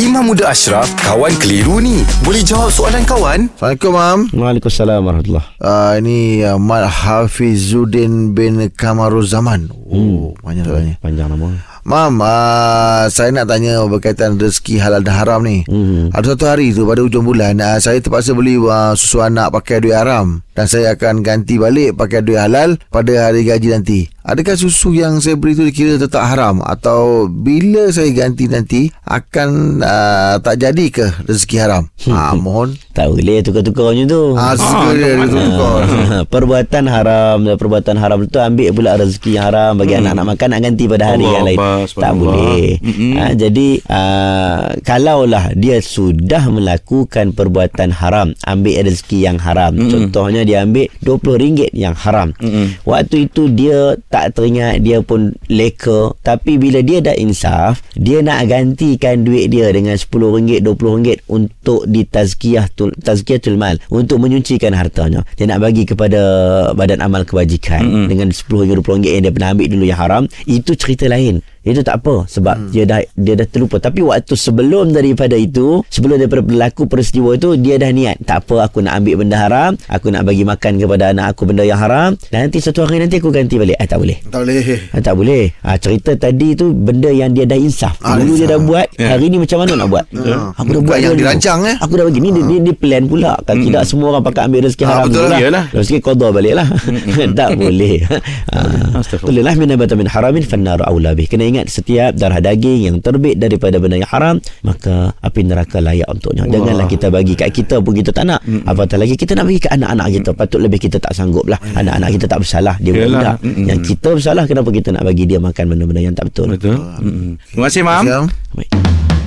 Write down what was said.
Imam Muda Ashraf, kawan keliru ni. Boleh jawab soalan kawan? Assalamualaikum, Mam. Waalaikumsalam warahmatullahi Uh, ini uh, Mat Hafizuddin bin Kamaruzaman. Oh, banyak soalannya. Panjang nama Mam, uh, saya nak tanya berkaitan rezeki halal dan haram ni. Hmm. Ada satu hari tu pada hujung bulan, uh, saya terpaksa beli uh, susu anak pakai duit haram. Dan saya akan ganti balik pakai duit halal pada hari gaji nanti. Adakah susu yang saya beli tu dikira tetap haram? Atau bila saya ganti nanti, akan uh, tak jadi ke rezeki haram? Ha, mohon. Tak boleh tukar-tukar macam tu Ah, suka dia dia tukar. perbuatan haram dan perbuatan haram tu ambil pula rezeki yang haram bagi Hmm. anak nak makan nak ganti pada hari Allah yang lain Akbar, tak subhanallah. boleh ha, jadi uh, kalaulah dia sudah melakukan perbuatan haram ambil rezeki yang haram Mm-mm. contohnya dia ambil RM20 yang haram Mm-mm. waktu itu dia tak teringat dia pun leka tapi bila dia dah insaf dia nak gantikan duit dia dengan RM10 RM20 untuk ditazkiyah tul, tazkiyatul mal untuk menyucikan hartanya dia nak bagi kepada badan amal kebajikan Mm-mm. dengan RM10 RM20 yang dia pernah ambil dulu yang haram itu cerita lain itu tak apa sebab hmm. dia dah dia dah terlupa tapi waktu sebelum daripada itu sebelum daripada berlaku peristiwa itu dia dah niat tak apa aku nak ambil benda haram aku nak bagi makan kepada anak aku benda yang haram dan nanti satu hari nanti aku ganti balik eh tak boleh Tak boleh. Ah, tak boleh. Ah, cerita tadi tu benda yang dia dah insaf. Ah, Dulu dia insaf. dah buat, Ya. hari ni macam mana nak buat? Aku dah Bukan buat yang dirancang, eh? Aku dah bagi ni dia, dia, dia plan pula. Kan tidak semua orang pakai ambil rezeki Ah, haram betul lah. Lepas sikit qada balik lah. tak boleh. Ah, Astagfirullah. Tulilah min haramin fannaru aula bih. Kena ingat setiap darah daging yang terbit daripada benda yang haram, maka api neraka layak untuknya. Janganlah kita bagi kat kita pun kita tak nak. Apatah lagi kita nak bagi kat anak-anak kita. Patut lebih kita tak sanggup lah. Anak-anak kita tak bersalah. Dia budak. Mm-mm. Yang kita bersalah kenapa kita nak bagi dia makan benda-benda yang tak betul. Betul. Terima kasih Mam. Baik.